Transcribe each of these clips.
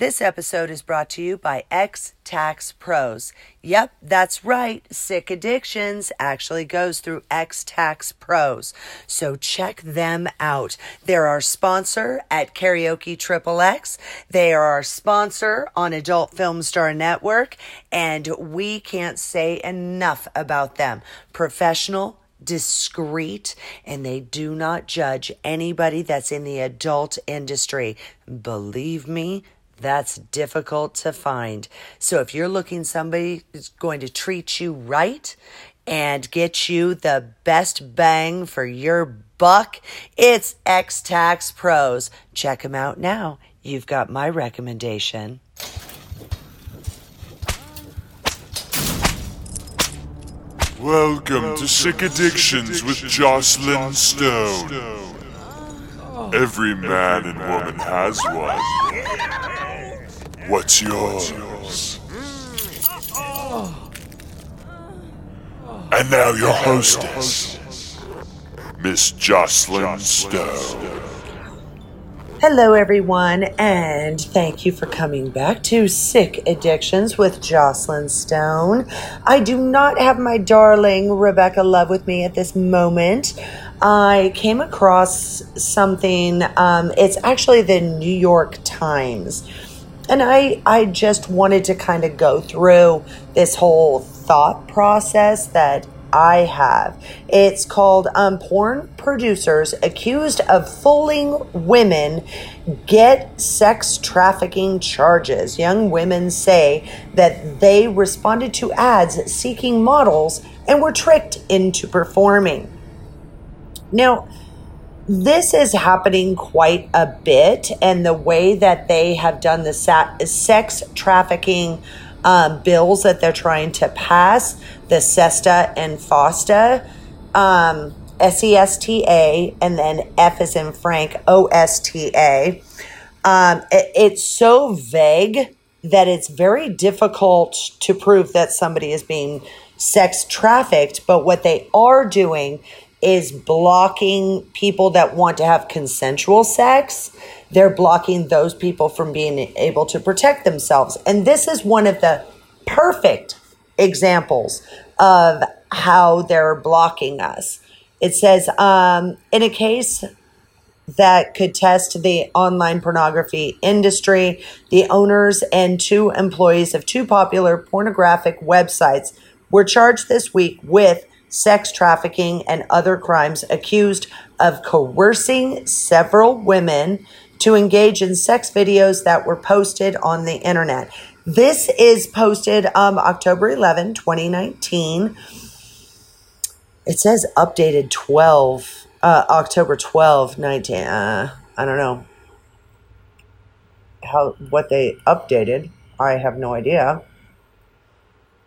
This episode is brought to you by X Tax Pros. Yep, that's right. Sick Addictions actually goes through X Tax Pros. So check them out. They're our sponsor at Karaoke Triple X. They are our sponsor on Adult Film Star Network, and we can't say enough about them. Professional, discreet and they do not judge anybody that's in the adult industry. Believe me, that's difficult to find. So if you're looking somebody who's going to treat you right and get you the best bang for your buck, it's X Tax Pros. Check them out now. You've got my recommendation. Welcome to Sick Addictions with Joclyn Stone. Every man and woman has one. What's yours? And now your hostess, Miss Joclyn Stone. Hello, everyone, and thank you for coming back to Sick Addictions with Joclyn Stone. I do not have my darling Rebecca Love with me at this moment. I came across something, um, it's actually the New York Times. And I, I just wanted to kind of go through this whole thought process that I have. It's called um, Porn Producers Accused of Fooling Women Get Sex Trafficking Charges. Young women say that they responded to ads seeking models and were tricked into performing. Now, this is happening quite a bit, and the way that they have done the sex trafficking um, bills that they're trying to pass, the SESTA and FOSTA, um, S-E-S-T-A, and then F is in Frank, O-S-T-A. Um, it, it's so vague that it's very difficult to prove that somebody is being sex trafficked, but what they are doing is blocking people that want to have consensual sex. They're blocking those people from being able to protect themselves. And this is one of the perfect examples of how they're blocking us. It says, um, in a case that could test the online pornography industry, the owners and two employees of two popular pornographic websites were charged this week with sex trafficking, and other crimes, accused of coercing several women to engage in sex videos that were posted on the internet. This is posted um, October 11, 2019. It says updated 12, uh, October 12, 19. Uh, I don't know how what they updated. I have no idea.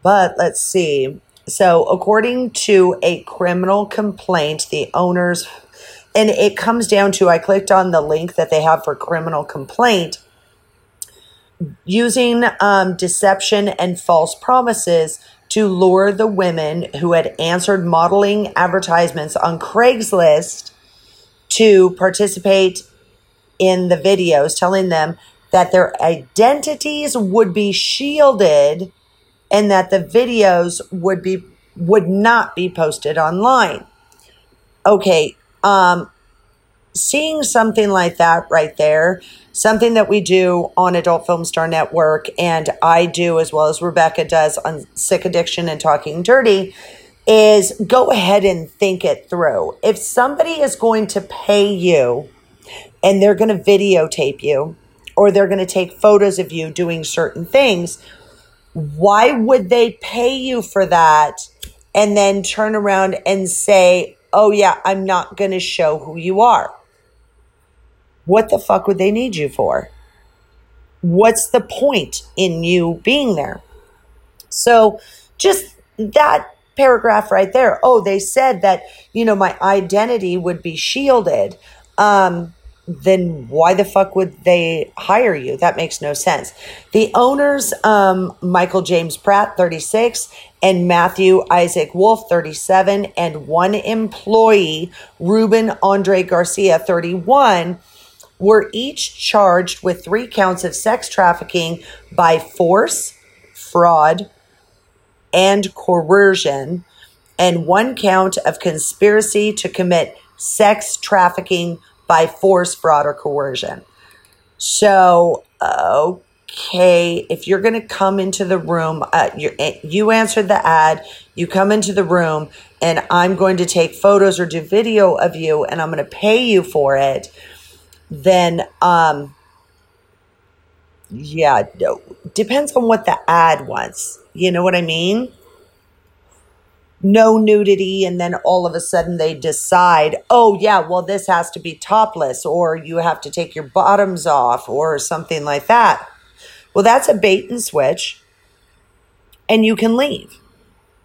But let's see. So, according to a criminal complaint, the owners, and it comes down to I clicked on the link that they have for criminal complaint. Using um, deception and false promises to lure the women who had answered modeling advertisements on Craigslist to participate in the videos, telling them that their identities would be shielded and that the videos would be would not be posted online. Okay, um seeing something like that right there, something that we do on Adult Film Star Network and I do as well as Rebecca does on Sick Addiction and Talking Dirty is go ahead and think it through. If somebody is going to pay you and they're going to videotape you or they're going to take photos of you doing certain things, why would they pay you for that and then turn around and say, oh, yeah, I'm not going to show who you are? What the fuck would they need you for? What's the point in you being there? So, just that paragraph right there. Oh, they said that, you know, my identity would be shielded. Um, then why the fuck would they hire you? That makes no sense. The owners, um, Michael James Pratt, 36, and Matthew Isaac Wolfe, 37, and one employee, Ruben Andre Garcia, 31, were each charged with three counts of sex trafficking by force, fraud, and coercion, and one count of conspiracy to commit sex trafficking by force, fraud, or coercion. So, okay, if you're going to come into the room, uh, you answered the ad, you come into the room, and I'm going to take photos or do video of you, and I'm going to pay you for it, then, um, yeah, depends on what the ad wants. You know what I mean? No nudity and then all of a sudden they decide oh yeah well this has to be topless or you have to take your bottoms off or something like that well that's a bait and switch and you can leave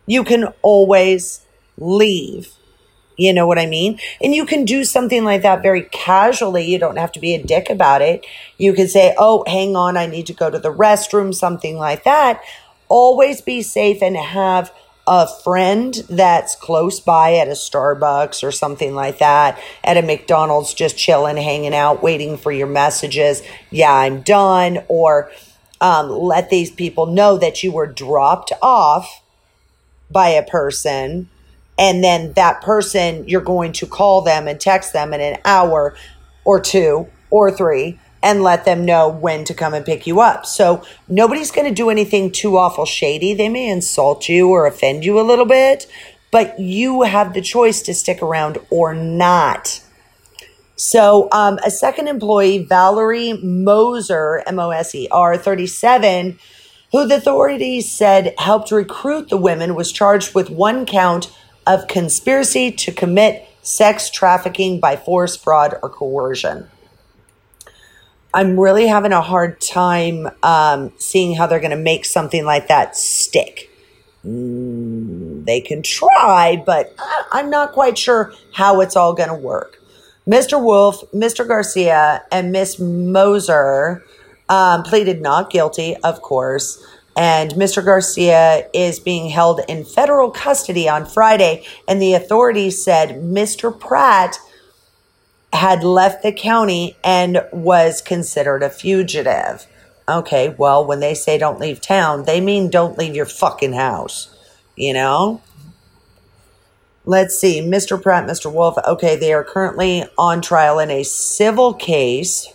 you can always leave you know what I mean? And you can do something like that very casually. You don't have to be a dick about it. You can say, Oh, hang on, I need to go to the restroom, something like that. Always be safe and have a friend that's close by at a Starbucks or something like that, at a McDonald's, just chilling, hanging out, waiting for your messages. Yeah, I'm done. Or um, let these people know that you were dropped off by a person. And then that person, you're going to call them and text them in an hour or two or three and let them know when to come and pick you up. So nobody's going to do anything too awful shady. They may insult you or offend you a little bit, but you have the choice to stick around or not. So, um, a second employee, Valerie Moser, M O S E R 37, who the authorities said helped recruit the women, was charged with one count of conspiracy to commit sex trafficking by force, fraud, or coercion. I'm really having a hard time um, seeing how they're going to make something like that stick. Mm, they can try, but I'm not quite sure how it's all going to work. Mr. Wolfe, Mr. Garcia, and Miss Moser um, pleaded not guilty, of course. And Mr. Garcia is being held in federal custody on Friday. And the authorities said Mr. Pratt had left the county and was considered a fugitive. Okay, well, when they say don't leave town, they mean don't leave your fucking house, you know? Let's see, Mr. Pratt, Mr. Wolfe. Okay, they are currently on trial in a civil case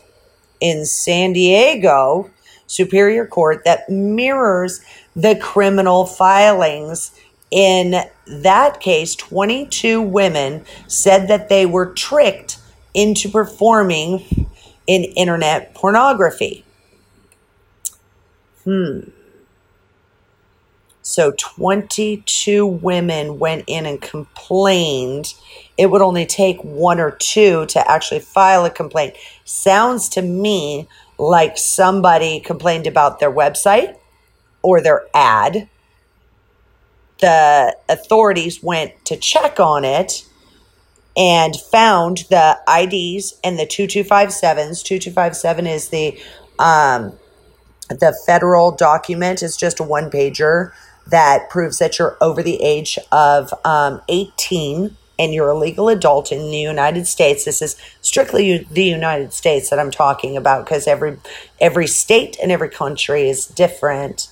in San Diego Superior Court that mirrors the criminal filings. In that case, 22 women said that they were tricked into performing in internet pornography. Hmm. So 22 women went in and complained. It would only take one or two to actually file a complaint. Sounds to me like somebody complained about their website or their ad. The authorities went to check on it and found the IDs and the 2257s. 2257 is the um, the federal document. It's just a one pager that proves that you're over the age of um, 18 and you're a legal adult in the United States. This is strictly the United States that I'm talking about because every every state and every country is different.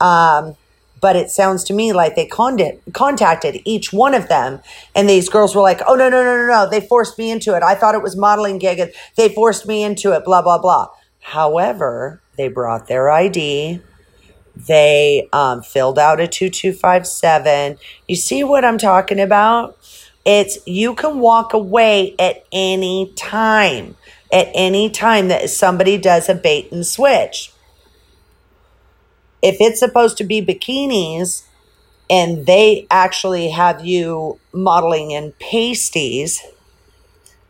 Um, but it sounds to me like they contacted each one of them and these girls were like oh no no no no no they forced me into it. I thought it was modeling gig and they forced me into it blah blah blah. However they brought their id they um, filled out a 2257 you see what i'm talking about? It's you can walk away at any time at any time that somebody does a bait and switch if it's supposed to be bikinis and they actually have you modeling in pasties,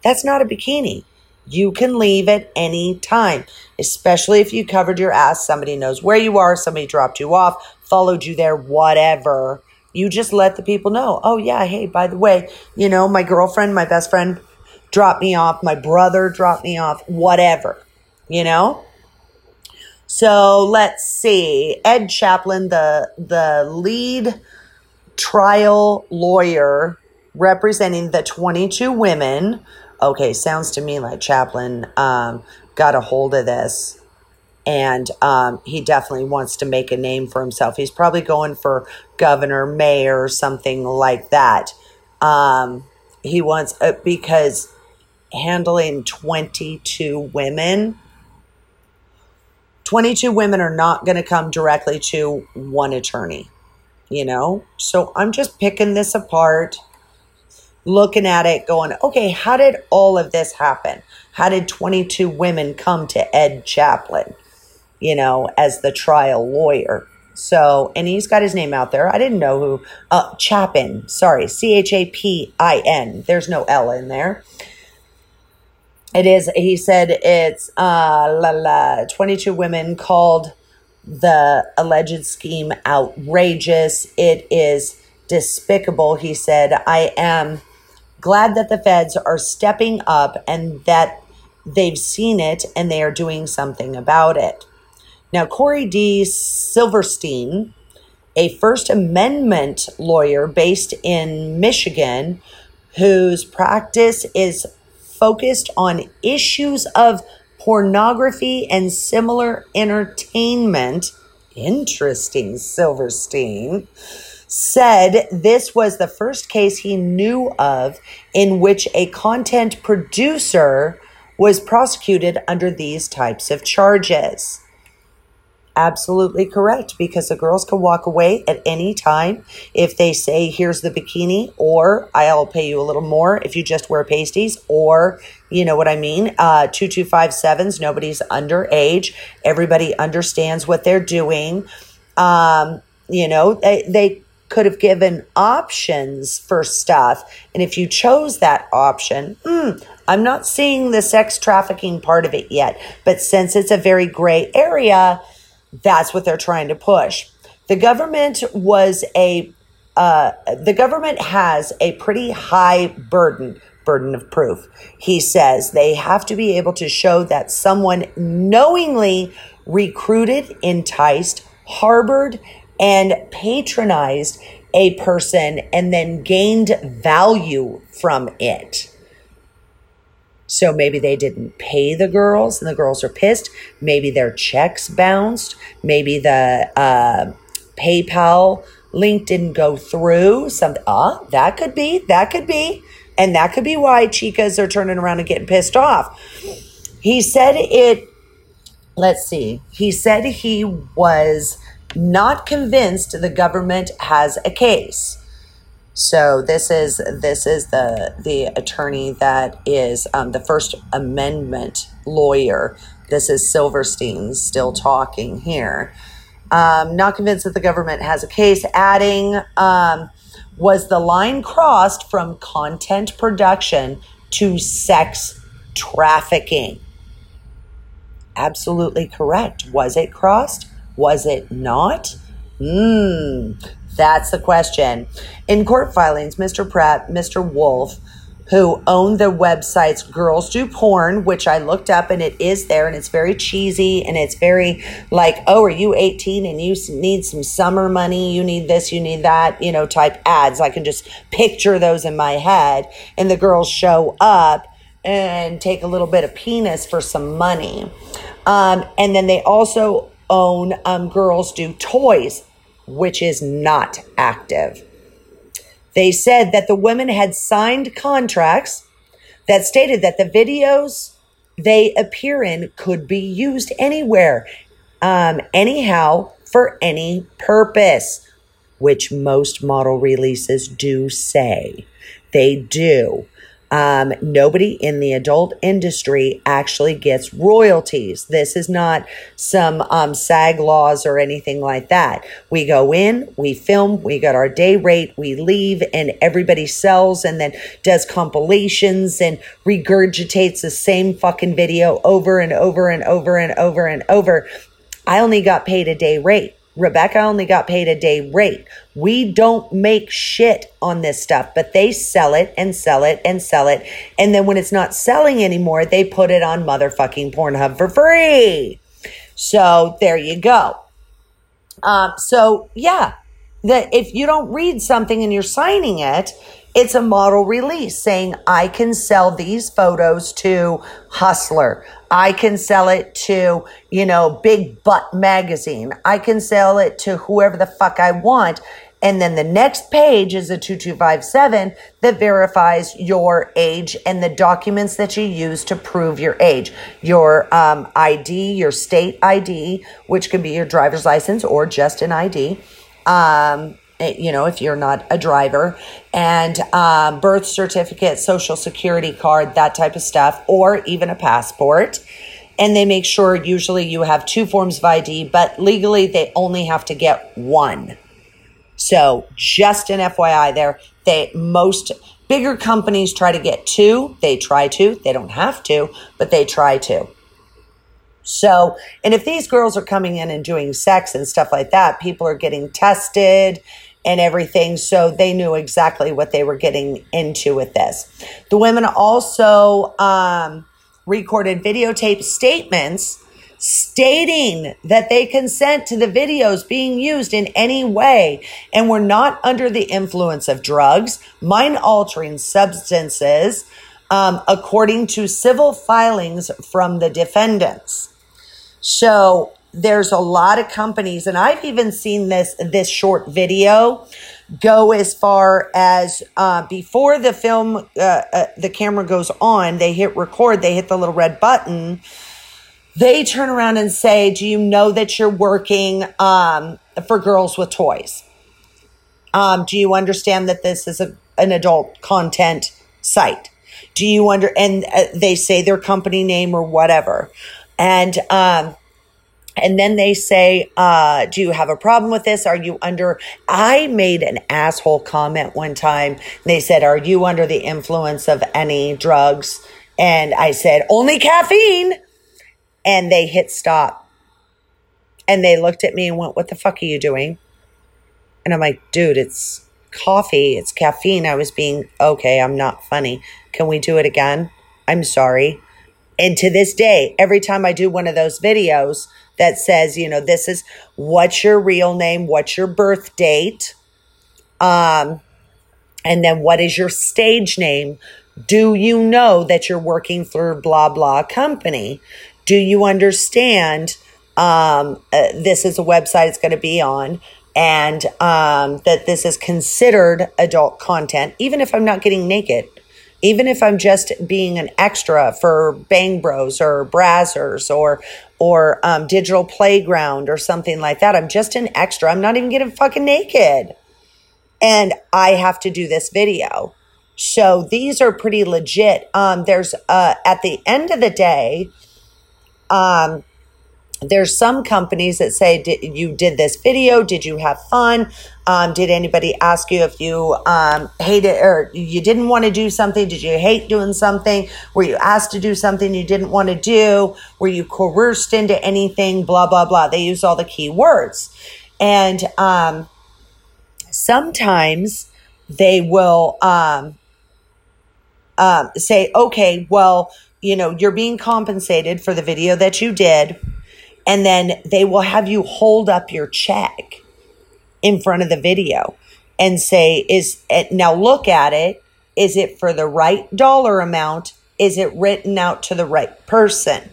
that's not a bikini. You can leave at any time, especially if you covered your ass. Somebody knows where you are, somebody dropped you off, followed you there, whatever. You just let the people know, oh, yeah, hey, by the way, you know, my girlfriend, my best friend dropped me off, my brother dropped me off, whatever, you know? So let's see. Ed Chaplin, the the lead trial lawyer representing the 22 women, okay, sounds to me like Chaplin um, got a hold of this and um, he definitely wants to make a name for himself. He's probably going for governor, mayor, something like that. Um, he wants, uh, because handling 22 women, 22 women are not going to come directly to one attorney, you know? So I'm just picking this apart looking at it going, okay, how did all of this happen? How did 22 women come to Ed Chaplin, you know, as the trial lawyer? So, and he's got his name out there. I didn't know who, uh, Chapin, sorry, C H A P I N. There's no L in there. It is, he said it's, uh, la la, 22 women called the alleged scheme outrageous. It is despicable. He said, I am glad that the feds are stepping up and that they've seen it and they are doing something about it. Now, Corey D. Silverstein, a First Amendment lawyer based in Michigan, whose practice is focused on issues of pornography and similar entertainment. Interesting, Silverstein said this was the first case he knew of in which a content producer was prosecuted under these types of charges. Absolutely correct, because the girls can walk away at any time if they say, Here's the bikini, or I'll pay you a little more if you just wear pasties, or you know what I mean? Uh, 2257s, nobody's underage. Everybody understands what they're doing. Um, you know, they, they could have given options for stuff. And if you chose that option, hmm, I'm not seeing the sex trafficking part of it yet. But since it's a very gray area, that's what they're trying to push. The government was a uh, the government has a pretty high burden burden of proof. He says they have to be able to show that someone knowingly recruited, enticed, harbored, and patronized a person and then gained value from it. So maybe they didn't pay the girls and the girls are pissed. Maybe their checks bounced. Maybe the uh, PayPal link didn't go through. Something, ah, that could be, that could be. And that could be why chicas are turning around and getting pissed off. He said it, let's see, he said he was not convinced the government has a case. So this is this is the the attorney that is um, the First Amendment lawyer. This is Silverstein still talking here. Um, not convinced that the government has a case. Adding, um, was the line crossed from content production to sex trafficking? Absolutely correct. Was it crossed? Was it not? Hmm, that's the question. In court filings, Mr. Pratt, Mr. Wolfe, who owned the websites Girls Do Porn, which I looked up and it is there and it's very cheesy and it's very like, oh, are you 18 and you need some summer money? You need this, you need that, you know, type ads. I can just picture those in my head. And the girls show up and take a little bit of penis for some money. Um, and then they also own um, Girls Do Toys, which is not active. They said that the women had signed contracts that stated that the videos they appear in could be used anywhere, um, anyhow, for any purpose, which most model releases do say. They do. Um, nobody in the adult industry actually gets royalties. This is not some um, SAG laws or anything like that. We go in, we film, we got our day rate, we leave, and everybody sells and then does compilations and regurgitates the same fucking video over and over and over and over and over. I only got paid a day rate. Rebecca only got paid a day rate. We don't make shit on this stuff, but they sell it and sell it and sell it. And then when it's not selling anymore, they put it on motherfucking Pornhub for free. So there you go. Um, so yeah, that if you don't read something and you're signing it, It's a model release saying, I can sell these photos to Hustler. I can sell it to, you know, Big Butt Magazine. I can sell it to whoever the fuck I want. And then the next page is a 2257 that verifies your age and the documents that you use to prove your age. Your um, ID, your state ID, which could be your driver's license or just an ID. Um, you know, if you're not a driver, and um, birth certificate, social security card, that type of stuff, or even a passport. And they make sure usually you have two forms of ID, but legally they only have to get one. So just an FYI there, they most bigger companies try to get two. They try to. They don't have to, but they try to. So, and if these girls are coming in and doing sex and stuff like that, people are getting tested and everything. So they knew exactly what they were getting into with this. The women also um, recorded videotape statements stating that they consent to the videos being used in any way and were not under the influence of drugs, mind altering substances, um, according to civil filings from the defendants. So there's a lot of companies, and I've even seen this this short video go as far as uh, before the film, uh, uh, the camera goes on, they hit record, they hit the little red button they turn around and say, Do you know that you're working um, for girls with toys? Um, do you understand that this is a, an adult content site? Do you under, and uh, they say their company name or whatever. And, um, and then they say, uh, Do you have a problem with this? Are you under? I made an asshole comment one time. They said, Are you under the influence of any drugs? And I said, Only caffeine and they hit stop. And they looked at me and went, What the fuck are you doing? And I'm like, Dude, it's coffee, it's caffeine. I was being, okay, I'm not funny. Can we do it again? I'm sorry. And to this day, every time I do one of those videos that says, you know, this is what's your real name, what's your birth date, um, and then what is your stage name? Do you know that you're working for blah blah company? Do you understand? Um, uh, this is a website it's going to be on, and um, that this is considered adult content, even if I'm not getting naked, even if I'm just being an extra for Bang Bros or Brazzers or or um, Digital Playground or something like that. I'm just an extra. I'm not even getting fucking naked, and I have to do this video. So these are pretty legit. Um, there's uh, at the end of the day um, there's some companies that say you did this video did you have fun? Um, did anybody ask you if you um, hated or you didn't want to do something? Did you hate doing something? Were you asked to do something you didn't want to do? Were you coerced into anything? Blah blah blah. They use all the key words and um, sometimes they will um, say okay well you know, you're being compensated for the video that you did, and then they will have you hold up your check in front of the video and say, is it now look at it. Is it for the right dollar amount? Is it written out to the right person?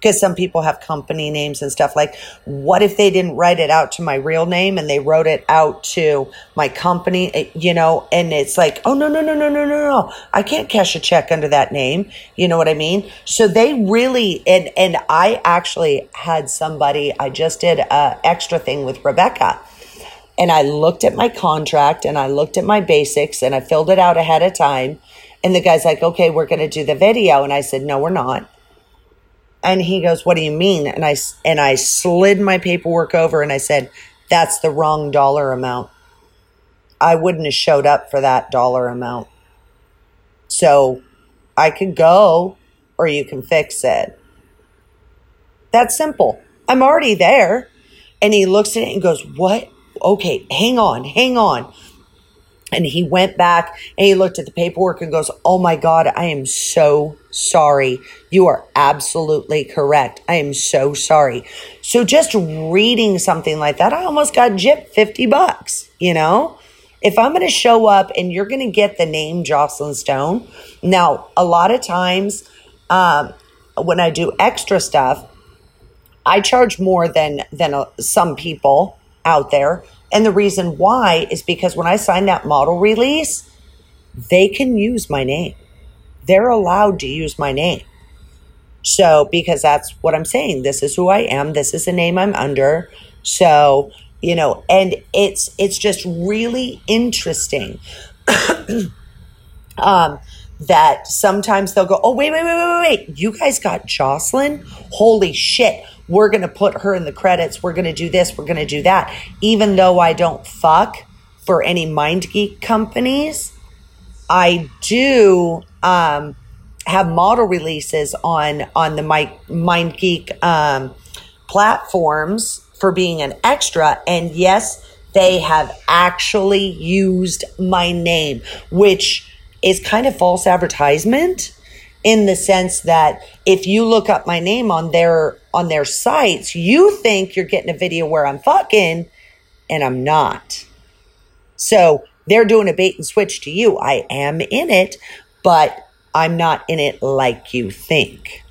Because some people have company names and stuff like what if they didn't write it out to my real name and they wrote it out to my company eh, you know? And it's like oh no no no no no no no i can't cash a check under that name. You know what i mean? So they really and and i actually had somebody i just did a extra thing with rebecca. And i looked at my contract and i looked at my basics and i filled it out ahead of time. And the guy's like okay we're going to do the video. And i said no we're not and he goes, "What do you mean?" And I and I slid my paperwork over and I said, "That's the wrong dollar amount. I wouldn't have showed up for that dollar amount. So I could go or you can fix it." That's simple. I'm already there. And he looks at it and goes, "What? Okay, hang on, hang on." And he went back and he looked at the paperwork and goes, Oh my God, I am so sorry. You are absolutely correct. I am so sorry. So just reading something like that, I almost got gypped 50 bucks, you know? If I'm going to show up and you're going to get the name Joclyn Stone, now, a lot of times um, when I do extra stuff, I charge more than than uh, some people out there. And the reason why is because when I sign that model release, they can use my name. They're allowed to use my name. So, because that's what I'm saying, this is who I am, this is the name I'm under. So, you know, and it's it's just really interesting. um that sometimes they'll go, Oh, wait, wait, wait, wait, wait. You guys got Joclyn? Holy shit. We're to put her in the credits. We're to do this. We're to do that. Even though I don't fuck for any MindGeek companies, I do um, have model releases on on the My, MindGeek um, platforms for being an extra. And yes, they have actually used my name, which is kind of false advertisement in the sense that if you look up my name on their on their sites, you think you're getting a video where I'm fucking and I'm not. So they're doing a bait and switch to you. I am in it, but I'm not in it like you think.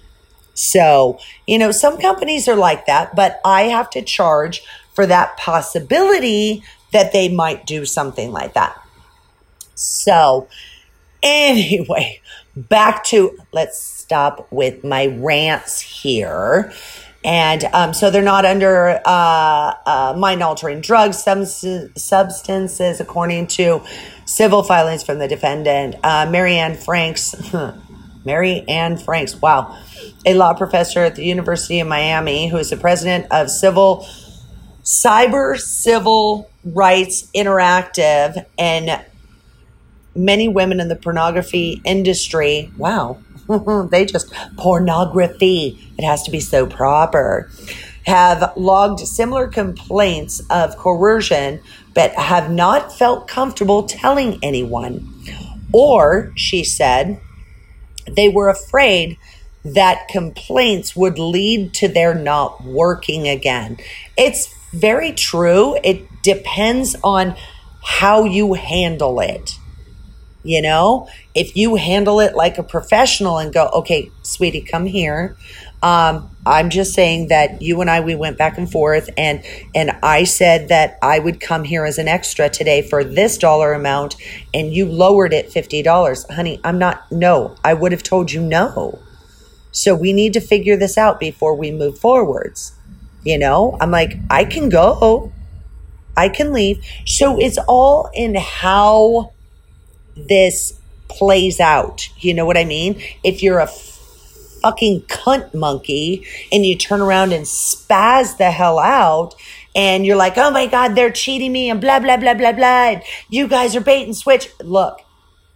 So, you know, some companies are like that, but I have to charge for that possibility that they might do something like that. So, Anyway, back to let's stop with my rants here. And um, so they're not under uh, uh, mind altering drugs, some substances, according to civil filings from the defendant, uh, Marianne Franks. Mary Ann Franks, wow, a law professor at the University of Miami, who is the president of Civil Cyber Civil Rights Interactive and many women in the pornography industry, wow, they just pornography. It has to be so proper. Have logged similar complaints of coercion, but have not felt comfortable telling anyone. Or, she said, they were afraid that complaints would lead to their not working again. It's very true. It depends on how you handle it. You know, if you handle it like a professional and go, okay, sweetie, come here. Um, I'm just saying that you and I we went back and forth and and I said that I would come here as an extra today for this dollar amount and you lowered it $50. Honey, I'm not no. I would have told you no. So we need to figure this out before we move forwards. You know, I'm like I can go. I can leave. So it's all in how this plays out. You know what I mean? If you're a fucking cunt monkey and you turn around and spaz the hell out and you're like, oh my God, they're cheating me and blah, blah, blah, blah, blah. You guys are bait and switch. Look,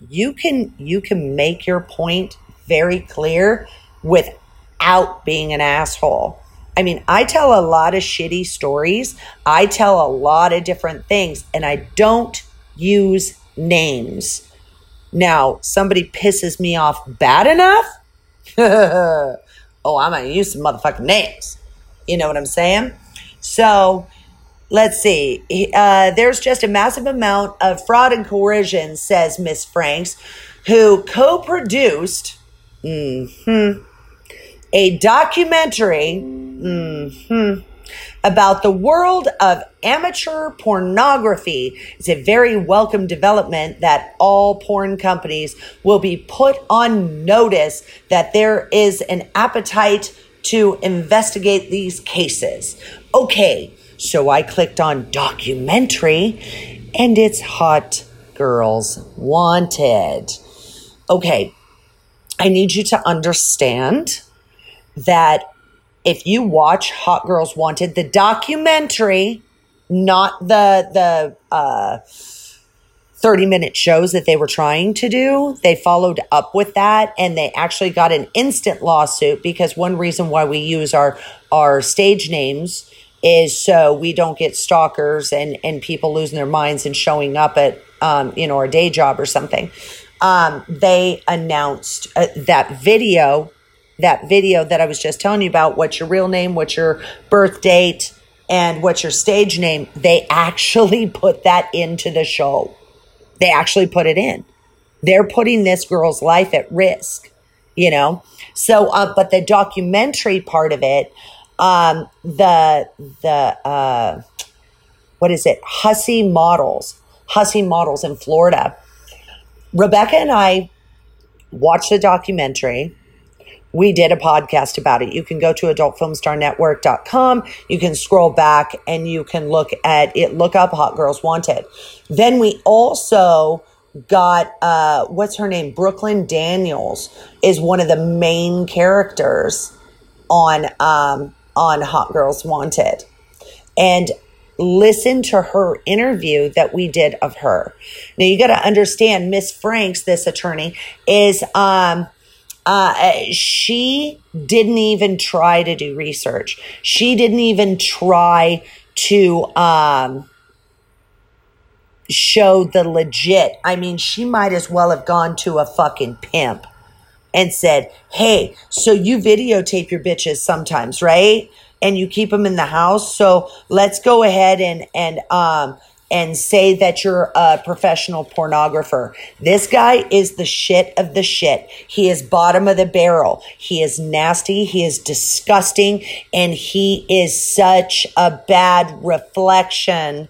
you can, you can make your point very clear without being an asshole. I mean, I tell a lot of shitty stories. I tell a lot of different things and I don't use names. Now, somebody pisses me off bad enough. oh, I'm going to use some motherfucking names. You know what I'm saying? So, let's see. Uh, there's just a massive amount of fraud and coercion, says Miss Franks, who co produced mm-hmm, a documentary. Mm-hmm, about the world of amateur pornography. It's a very welcome development that all porn companies will be put on notice that there is an appetite to investigate these cases. Okay, so I clicked on documentary and it's Hot Girls Wanted. Okay, I need you to understand that if you watch Hot Girls Wanted, the documentary, not the the uh, 30 minute shows that they were trying to do, they followed up with that and they actually got an instant lawsuit because one reason why we use our our stage names is so we don't get stalkers and and people losing their minds and showing up at um, you know our day job or something. Um, they announced uh, that video that video that I was just telling you about, what's your real name, what's your birth date, and what's your stage name, they actually put that into the show. They actually put it in. They're putting this girl's life at risk, you know? So, uh, but the documentary part of it, um, the, the, uh, what is it? Hussie Models, Hussie Models in Florida. Rebecca and I watched the documentary we did a podcast about it. You can go to adultfilmstarnetwork.com. You can scroll back and you can look at it, look up Hot Girls Wanted. Then we also got, uh, what's her name? Brooklyn Daniels is one of the main characters on, um, on Hot Girls Wanted. And listen to her interview that we did of her. Now you got to understand Miss Franks, this attorney, is, um, uh, she didn't even try to do research. She didn't even try to um, show the legit. I mean, she might as well have gone to a fucking pimp and said, Hey, so you videotape your bitches sometimes, right? And you keep them in the house. So let's go ahead and, and, um, and say that you're a professional pornographer. This guy is the shit of the shit. He is bottom of the barrel. He is nasty. He is disgusting. And he is such a bad reflection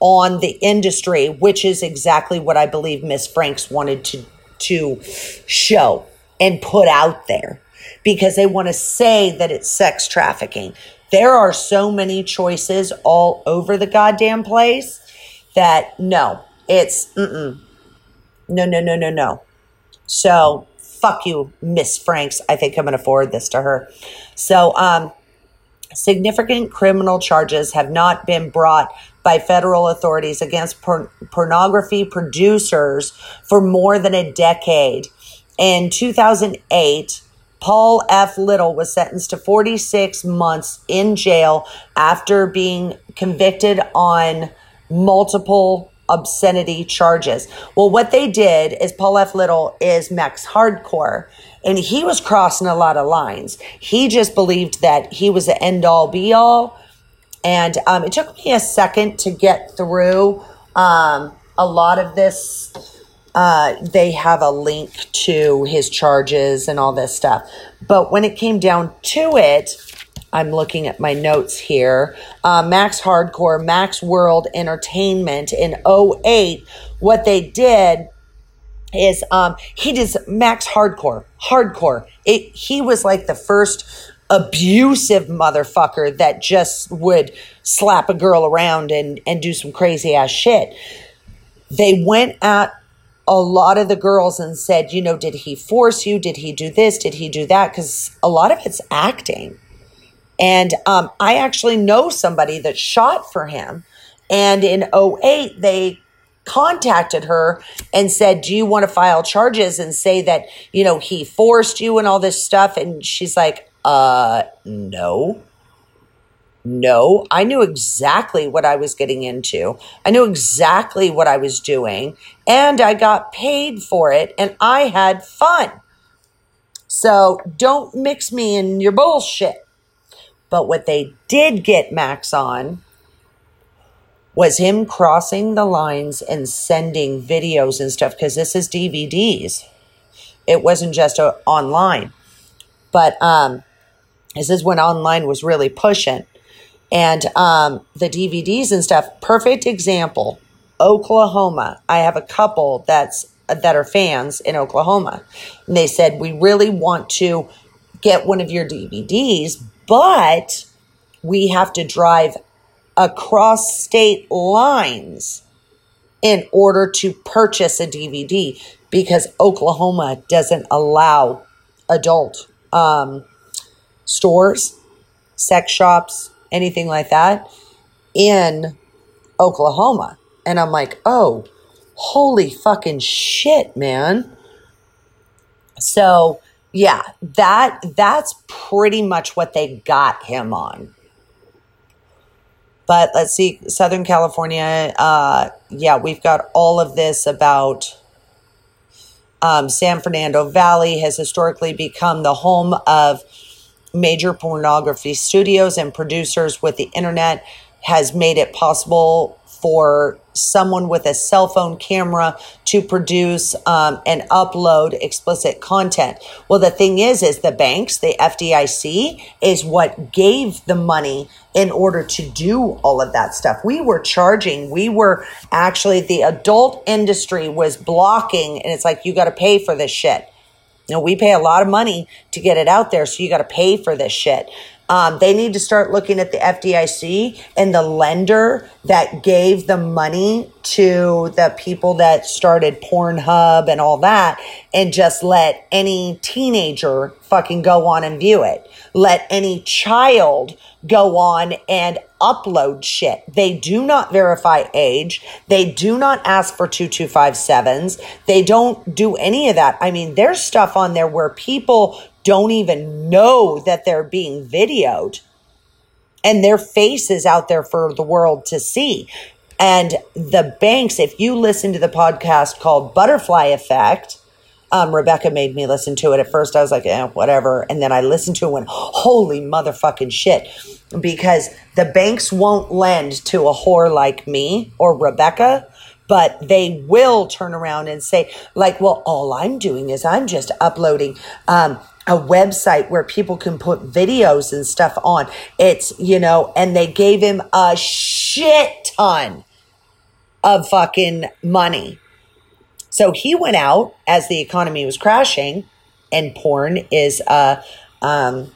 on the industry, which is exactly what I believe Miss Franks wanted to, to show and put out there because they want to say that it's sex trafficking. There are so many choices all over the goddamn place that no, it's mm-mm. no, no, no, no, no. So fuck you, Miss Franks. I think I'm going to forward this to her. So, um, significant criminal charges have not been brought by federal authorities against por- pornography producers for more than a decade. In 2008, Paul F. Little was sentenced to 46 months in jail after being convicted on multiple obscenity charges. Well, what they did is Paul F. Little is Max Hardcore, and he was crossing a lot of lines. He just believed that he was the end all be all. And um, it took me a second to get through um, a lot of this. Uh, they have a link to his charges and all this stuff. But when it came down to it, I'm looking at my notes here. Uh, Max Hardcore, Max World Entertainment in 08, what they did is um, he did Max Hardcore, Hardcore. It, he was like the first abusive motherfucker that just would slap a girl around and, and do some crazy ass shit. They went at a lot of the girls and said, you know, did he force you? Did he do this? Did he do that? Because a lot of it's acting and um, I actually know somebody that shot for him. And in 08, they contacted her and said, Do you want to file charges and say that, you know, he forced you and all this stuff? And she's like, Uh, no. No, I knew exactly what I was getting into. I knew exactly what I was doing, and I got paid for it, and I had fun. So don't mix me in your bullshit. But what they did get Max on was him crossing the lines and sending videos and stuff because this is DVDs. It wasn't just a, online. But um, this is when online was really pushing. And um, the DVDs and stuff, perfect example. Oklahoma. I have a couple that's that are fans in Oklahoma. And they said, We really want to get one of your DVDs, but we have to drive across state lines in order to purchase a DVD because Oklahoma doesn't allow adult um, stores, sex shops, anything like that in Oklahoma. And I'm like, oh, holy fucking shit, man. So yeah, that that's pretty much what they got him on. But let's see, Southern California, uh, yeah, we've got all of this about um, San Fernando Valley has historically become the home of major pornography studios and producers with the internet has made it possible for someone with a cell phone camera to produce um, and upload explicit content. Well, the thing is, is the banks, the FDIC, is what gave the money in order to do all of that stuff. We were charging. We were actually the adult industry was blocking, and it's like you got to pay for this shit. You know, we pay a lot of money to get it out there, so you got to pay for this shit. Um, they need to start looking at the FDIC and the lender that gave the money to the people that started Pornhub and all that, and just let any teenager fucking go on and view it. Let any child go on and upload shit. They do not verify age. They do not ask for 2257s. They don't do any of that. I mean, there's stuff on there where people don't even know that they're being videoed and their face is out there for the world to see. And the banks, if you listen to the podcast called Butterfly Effect, um, Rebecca made me listen to it. At first, I was like, eh, whatever. And then I listened to it and went, holy motherfucking shit. Because the banks won't lend to a whore like me or Rebecca, but they will turn around and say, like, well, all I'm doing is I'm just uploading um, a website where people can put videos and stuff on. It's, you know, and they gave him a shit ton of fucking money so he went out as the economy was crashing, and porn is a um,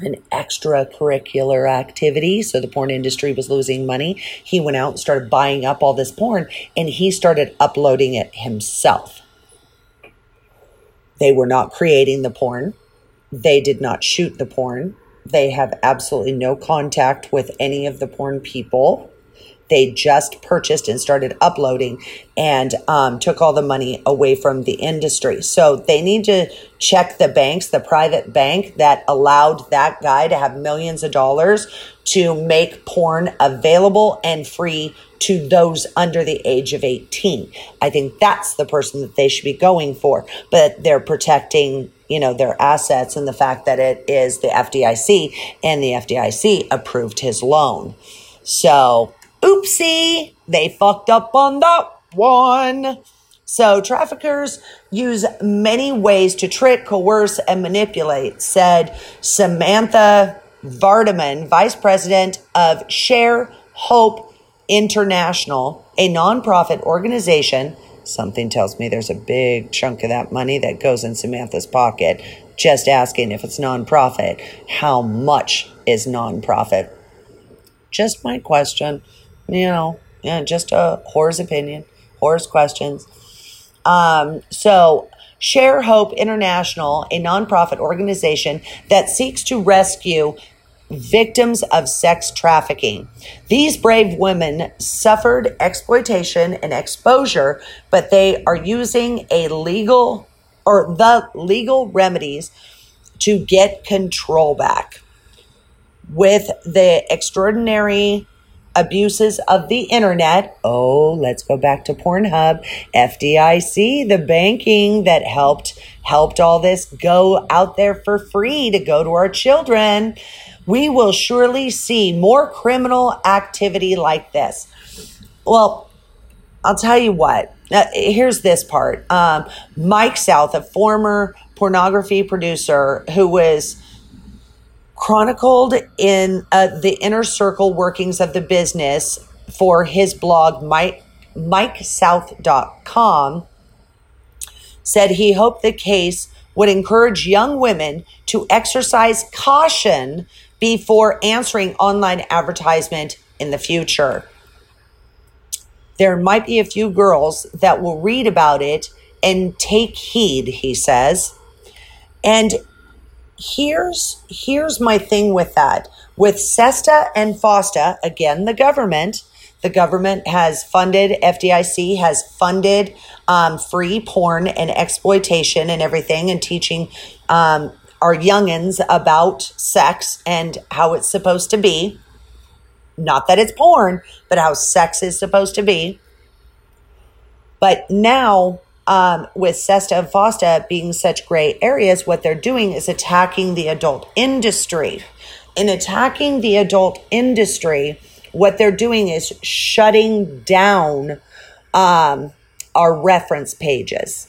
an extracurricular activity. So the porn industry was losing money. He went out and started buying up all this porn, and he started uploading it himself. They were not creating the porn. They did not shoot the porn. They have absolutely no contact with any of the porn people they just purchased and started uploading and um, took all the money away from the industry. So they need to check the banks, the private bank that allowed that guy to have millions of dollars to make porn available and free to those under the age of 18. I think that's the person that they should be going for, but they're protecting you know their assets and the fact that it is the FDIC and the FDIC approved his loan. So Oopsie, they fucked up on that one. So, traffickers use many ways to trick, coerce, and manipulate, said Samantha Vardaman, vice president of Shared Hope International, a nonprofit organization. Something tells me there's a big chunk of that money that goes in Samantha's pocket. Just asking if it's nonprofit. How much is nonprofit? Just my question you know, yeah, just a whore's opinion, whore's questions. Um, so, Shared Hope International, a nonprofit organization that seeks to rescue victims of sex trafficking. These brave women suffered exploitation and exposure, but they are using a legal or the legal remedies to get control back. With the extraordinary abuses of the internet. Oh, let's go back to Pornhub, FDIC, the banking that helped helped all this go out there for free to go to our children. We will surely see more criminal activity like this. Well, I'll tell you what. Uh, here's this part. Um, Mike South, a former pornography producer who was chronicled in uh, the inner circle workings of the business for his blog, Mike, MikeSouth.com, said he hoped the case would encourage young women to exercise caution before answering online advertisement in the future. There might be a few girls that will read about it and take heed, he says. And here's here's my thing with that. With SESTA and FOSTA again the government the government has funded FDIC has funded um, free porn and exploitation and everything and teaching um, our youngins about sex and how it's supposed to be. Not that it's porn but how sex is supposed to be. But now um, with SESTA and FOSTA being such gray areas, what they're doing is attacking the adult industry. In attacking the adult industry, what they're doing is shutting down um, our reference pages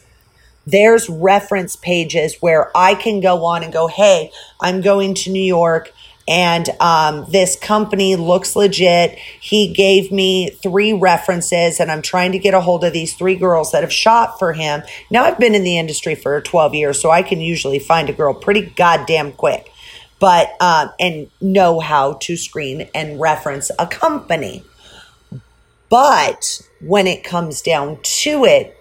there's reference pages where I can go on and go, hey, I'm going to New York and um, this company looks legit. He gave me three references, and I'm trying to get a hold of these three girls that have shot for him. Now, I've been in the industry for 12 years, so I can usually find a girl pretty goddamn quick, but um, and know how to screen and reference a company. But when it comes down to it,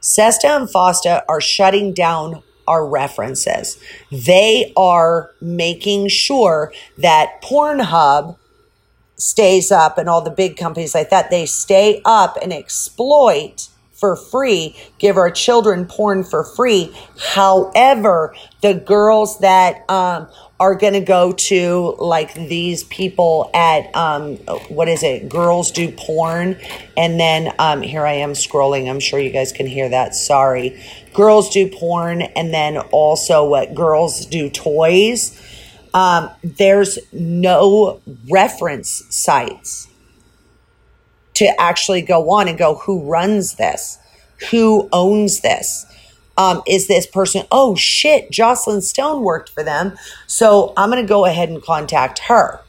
SESTA and FOSTA are shutting down our references. They are making sure that Pornhub stays up and all the big companies like that, they stay up and exploit for free, give our children porn for free. However, the girls that um, are going to go to like these people at um, what is it? Girls do porn. And then um, here i am scrolling. I'm sure you guys can hear that. Sorry. Girls do porn and then also what? Girls do toys. Um, there's no reference sites to actually go on and go who runs this? Who owns this um, is this person, oh shit, Joclyn Stone worked for them. So I'm going to go ahead and contact her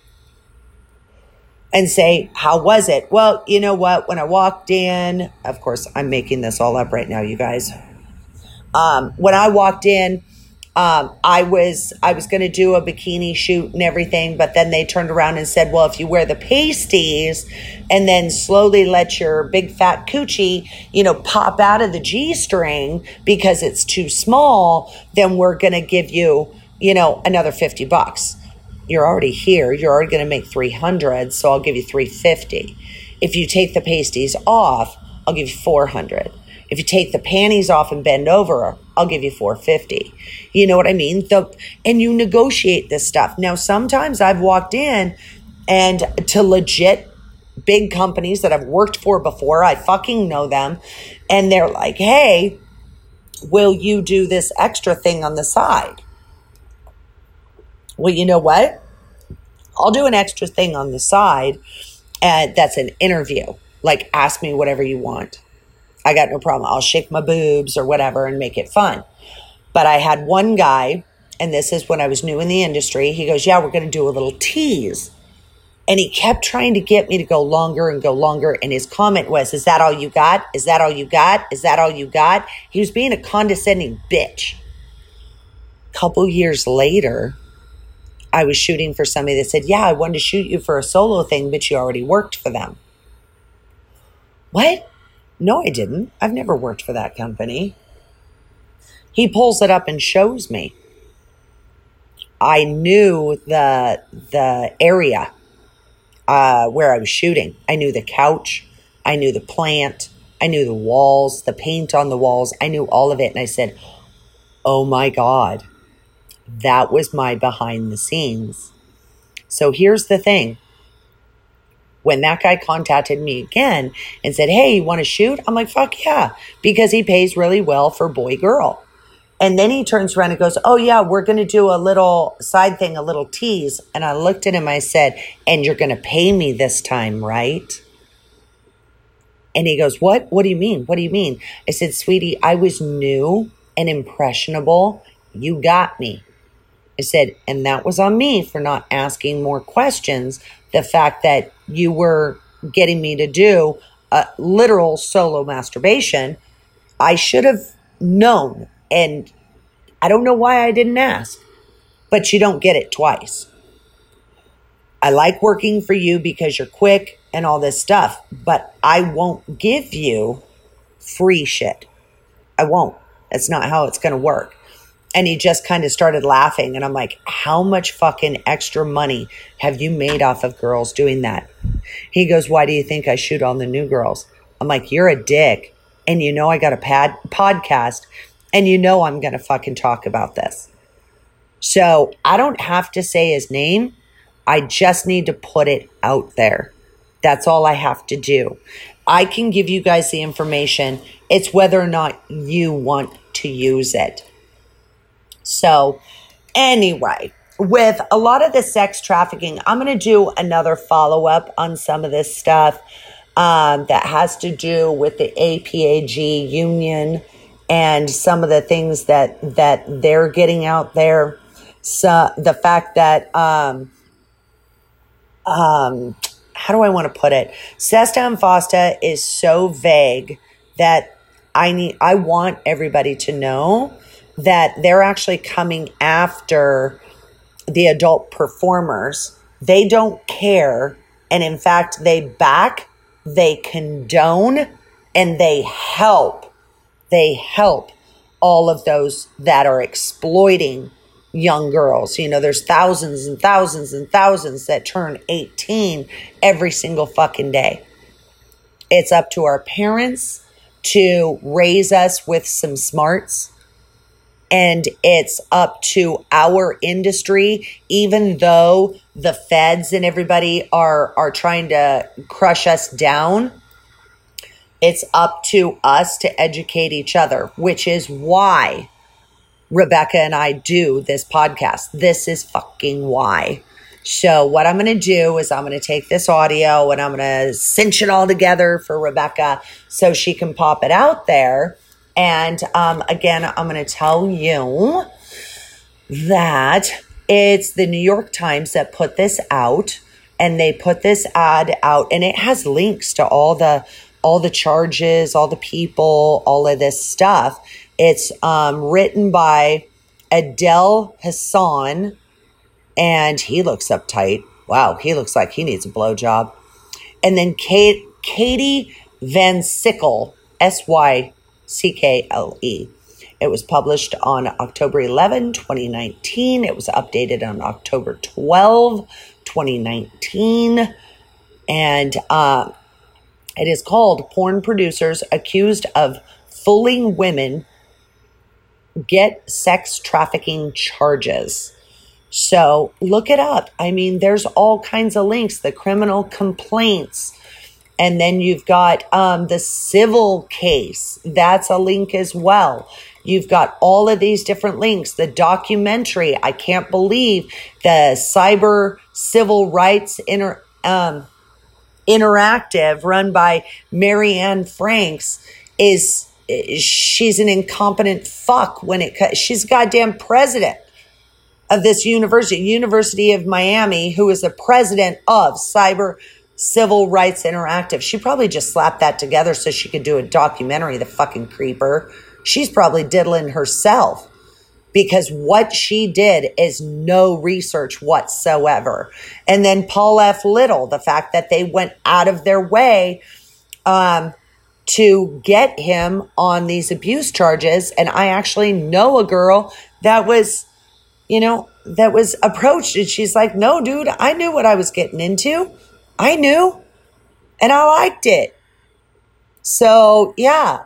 and say, how was it? Well, you know what? When I walked in, of course, I'm making this all up right now, you guys. Um, when I walked in, um, I was I was going to do a bikini shoot and everything, but then they turned around and said, "Well, if you wear the pasties and then slowly let your big fat coochie, you know, pop out of the g string because it's too small, then we're going to give you, you know, another fifty bucks. You're already here. You're already going to make three hundred, so I'll give you three fifty. If you take the pasties off, I'll give you four hundred. If you take the panties off and bend over, I'll give you 450. You know what I mean? The and you negotiate this stuff. Now sometimes I've walked in and to legit big companies that I've worked for before, I fucking know them, and they're like, "Hey, will you do this extra thing on the side?" Well, you know what? I'll do an extra thing on the side, and that's an interview. Like, ask me whatever you want. I got no problem. I'll shake my boobs or whatever and make it fun. But I had one guy, and this is when I was new in the industry. He goes, Yeah, we're going to do a little tease. And he kept trying to get me to go longer and go longer. And his comment was, Is that all you got? Is that all you got? Is that all you got? He was being a condescending bitch. Couple years later, I was shooting for somebody that said, Yeah, I wanted to shoot you for a solo thing, but you already worked for them. What? No, I didn't. I've never worked for that company. He pulls it up and shows me. I knew the the area uh, where I was shooting. I knew the couch. I knew the plant. I knew the walls, the paint on the walls. I knew all of it. And I said, Oh my God, that was my behind the scenes. So here's the thing when that guy contacted me again and said, Hey, you want to shoot? I'm like, Fuck yeah, because he pays really well for boy girl. And then he turns around and goes, Oh, yeah, we're going to do a little side thing, a little tease. And I looked at him, I said, And you're going to pay me this time, right? And he goes, What? What do you mean? What do you mean? I said, Sweetie, I was new and impressionable. You got me. I said, and that was on me for not asking more questions the fact that you were getting me to do a literal solo masturbation, I should have known. And I don't know why I didn't ask, but you don't get it twice. I like working for you because you're quick and all this stuff, but I won't give you free shit. I won't. That's not how it's going to work. And he just kind of started laughing. And I'm like, how much fucking extra money have you made off of girls doing that? He goes, why do you think I shoot on the new girls? I'm like, you're a dick. And you know, I got a pad podcast and you know, I'm going to fucking talk about this. So I don't have to say his name. I just need to put it out there. That's all I have to do. I can give you guys the information. It's whether or not you want to use it. So, anyway, with a lot of the sex trafficking, I'm going to do another follow up on some of this stuff um, that has to do with the APAG union and some of the things that that they're getting out there. So the fact that um, um, how do I want to put it? SESTA and FOSTA is so vague that I need I want everybody to know that they're actually coming after the adult performers. They don't care and in fact they back, they condone and they help. They help all of those that are exploiting young girls. You know, there's thousands and thousands and thousands that turn 18 every single fucking day. It's up to our parents to raise us with some smarts. And it's up to our industry, even though the feds and everybody are, are trying to crush us down. It's up to us to educate each other, which is why Rebecca and I do this podcast. This is fucking why. So, what I'm going to do is I'm going to take this audio and I'm going to cinch it all together for Rebecca so she can pop it out there. And um, again, I'm going to tell you that it's the New York Times that put this out and they put this ad out and it has links to all the all the charges, all the people, all of this stuff. It's um, written by Adeel Hassan, and he looks uptight. Wow, he looks like he needs a blowjob. And then Kate, Katie Van Syckle, S Y C K L E. It was published on October 11, 2019. It was updated on October 12, 2019. And uh, it is called Porn Producers Accused of Fooling Women get sex trafficking charges. So look it up. I mean, there's all kinds of links, the criminal complaints. And then you've got um, the civil case. That's a link as well. You've got all of these different links. The documentary. I can't believe the cyber civil rights inter, um, interactive run by Mary Anne Franks is she's an incompetent fuck when it she's goddamn president of this university, University of Miami, who is the president of Cyber Civil Rights Interactive. She probably just slapped that together so she could do a documentary, the fucking creeper. She's probably diddling herself because what she did is no research whatsoever. And then Paul F. Little, the fact that they went out of their way um, to get him on these abuse charges. And I actually know a girl that was, you know, that was approached and she's like, no, dude, I knew what I was getting into. I knew and I liked it. So, yeah,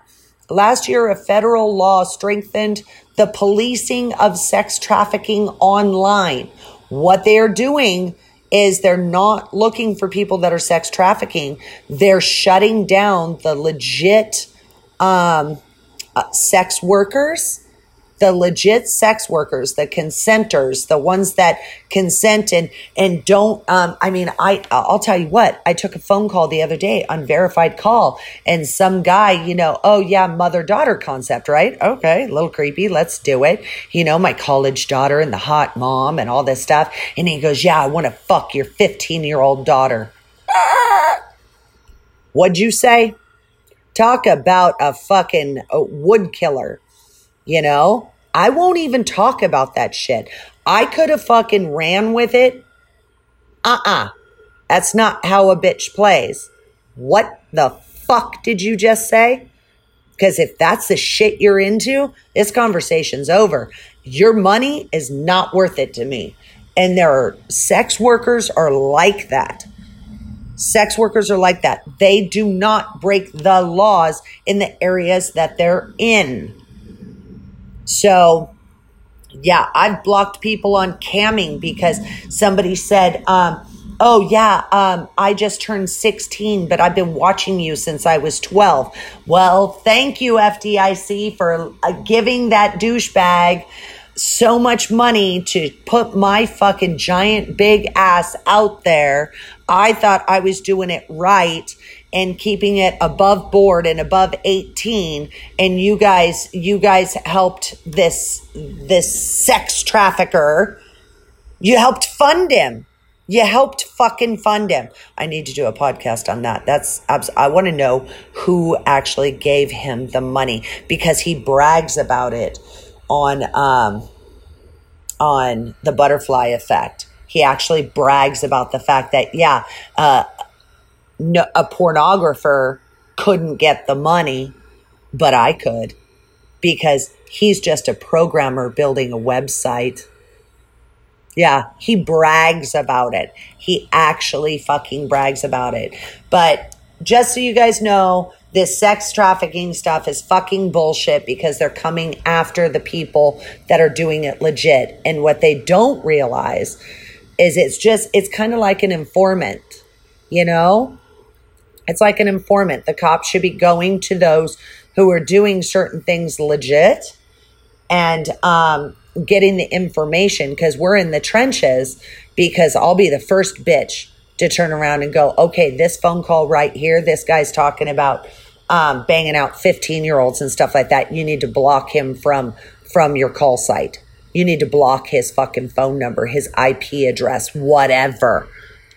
last year a federal law strengthened the policing of sex trafficking online. What they are doing is they're not looking for people that are sex trafficking. They're shutting down the legit um, uh, sex workers the legit sex workers, the consenters, the ones that consent and and don't. Um, I mean, I I'll tell you what. I took a phone call the other day, unverified call, and some guy, you know, oh yeah, mother daughter concept, right? Okay, a little creepy. Let's do it. You know, my college daughter and the hot mom and all this stuff. And he goes, yeah, I want to fuck your fifteen year old daughter. What'd you say? Talk about a fucking wood killer. You know, I won't even talk about that shit. I could have fucking ran with it. Uh uh-uh. uh. That's not how a bitch plays. What the fuck did you just say? Because if that's the shit you're into, this conversation's over. Your money is not worth it to me. And there are sex workers are like that. Sex workers are like that. They do not break the laws in the areas that they're in. So, yeah, I've blocked people on camming because somebody said, um, Oh, yeah, um, I just turned 16, but I've been watching you since I was 12. Well, thank you, FDIC, for uh, giving that douchebag so much money to put my fucking giant big ass out there. I thought I was doing it right and keeping it above board and above 18 and you guys you guys helped this this sex trafficker you helped fund him you helped fucking fund him. I need to do a podcast on that. That's I want to know who actually gave him the money because he brags about it on um on the butterfly effect. He actually brags about the fact that yeah, uh, no, a pornographer couldn't get the money, but I could because he's just a programmer building a website yeah, he brags about it. He actually fucking brags about it. But just so you guys know, this sex trafficking stuff is fucking bullshit because they're coming after the people that are doing it legit. And what they don't realize is it's just, it's kind of like an informant, you know? It's like an informant. The cops should be going to those who are doing certain things legit and um, getting the information because we're in the trenches because I'll be the first bitch to turn around and go, okay, this phone call right here, this guy's talking about um, banging out 15 year olds and stuff like that. You need to block him from from your call site. You need to block his fucking phone number, his IP address, whatever,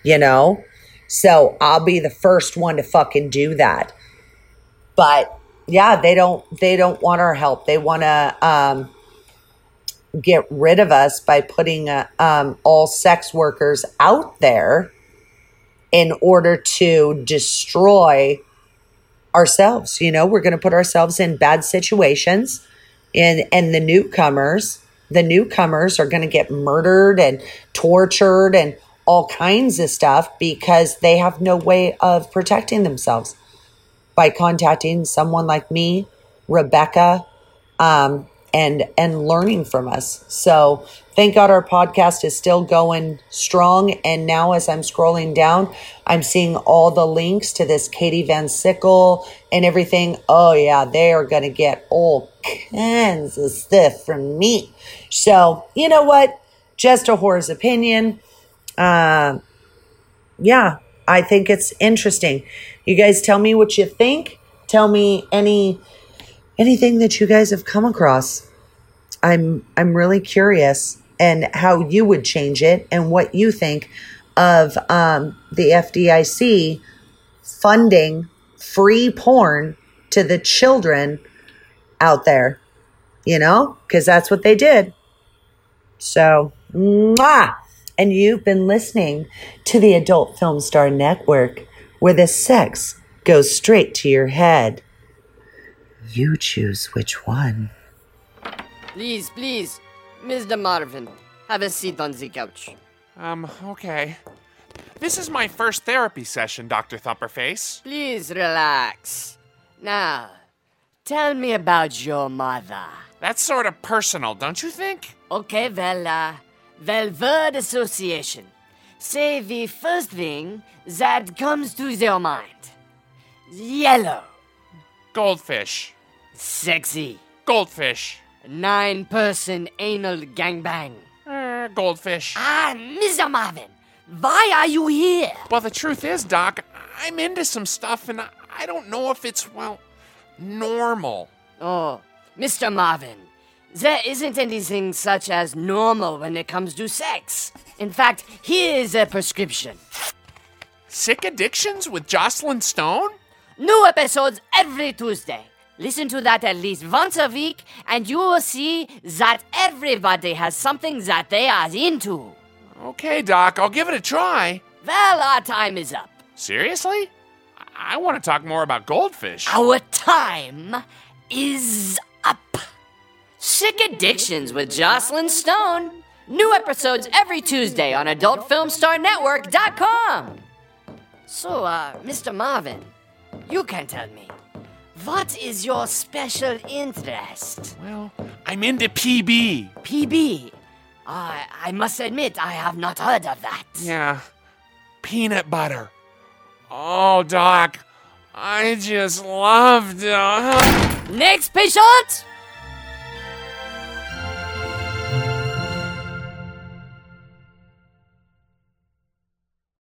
you know? So I'll be the first one to fucking do that. But yeah, they don't they don't want our help. They want to um get rid of us by putting uh, um, all sex workers out there in order to destroy ourselves. You know, we're going to put ourselves in bad situations, and and the newcomers, the newcomers are going to get murdered and tortured and all kinds of stuff because they have no way of protecting themselves by contacting someone like me, Rebecca, um, and and learning from us. So thank God our podcast is still going strong. And now as I'm scrolling down, I'm seeing all the links to this Katie Van Syckle and everything. Oh yeah, they are gonna get all kinds of stuff from me. So you know what? Just a whore's opinion. Uh, yeah, I think it's interesting. You guys tell me what you think. Tell me any anything that you guys have come across. I'm I'm really curious and how you would change it and what you think of um, the FDIC funding free porn to the children out there, you know, because that's what they did. So, mwah! And you've been listening to the Adult Film Star Network, where the sex goes straight to your head. You choose which one. Please, please, Mr. Marvin, have a seat on the couch. Um, okay. This is my first therapy session, Dr. Thumperface. Please relax. Now, tell me about your mother. That's sort of personal, don't you think? Okay, well, uh, well, association. Say the first thing that comes to your mind. Yellow. Goldfish. Sexy. Goldfish. Nine person anal gangbang. Uh, goldfish. Ah, Mr. Marvin, why are you here? Well, the truth is, Doc, I'm into some stuff and I don't know if it's, well, normal. Oh, Mr. Marvin, there isn't anything such as normal when it comes to sex. In fact, here is a prescription. Sick Addictions with Joclyn Stone? New episodes every Tuesday. Listen to that at least once a week, and you will see that everybody has something that they are into. Okay, Doc, I'll give it a try. Well, our time is up. Seriously? I want to talk more about goldfish. Our time is up. Sick Addictions with Joclyn Stone. New episodes every Tuesday on AdultFilmStarNetwork.com. So, uh, Mr. Marvin, you can tell me. What is your special interest? Well, I'm into PB. PB. I I must admit, I have not heard of that. Yeah. Peanut butter. Oh, Doc. I just love to. Next patient!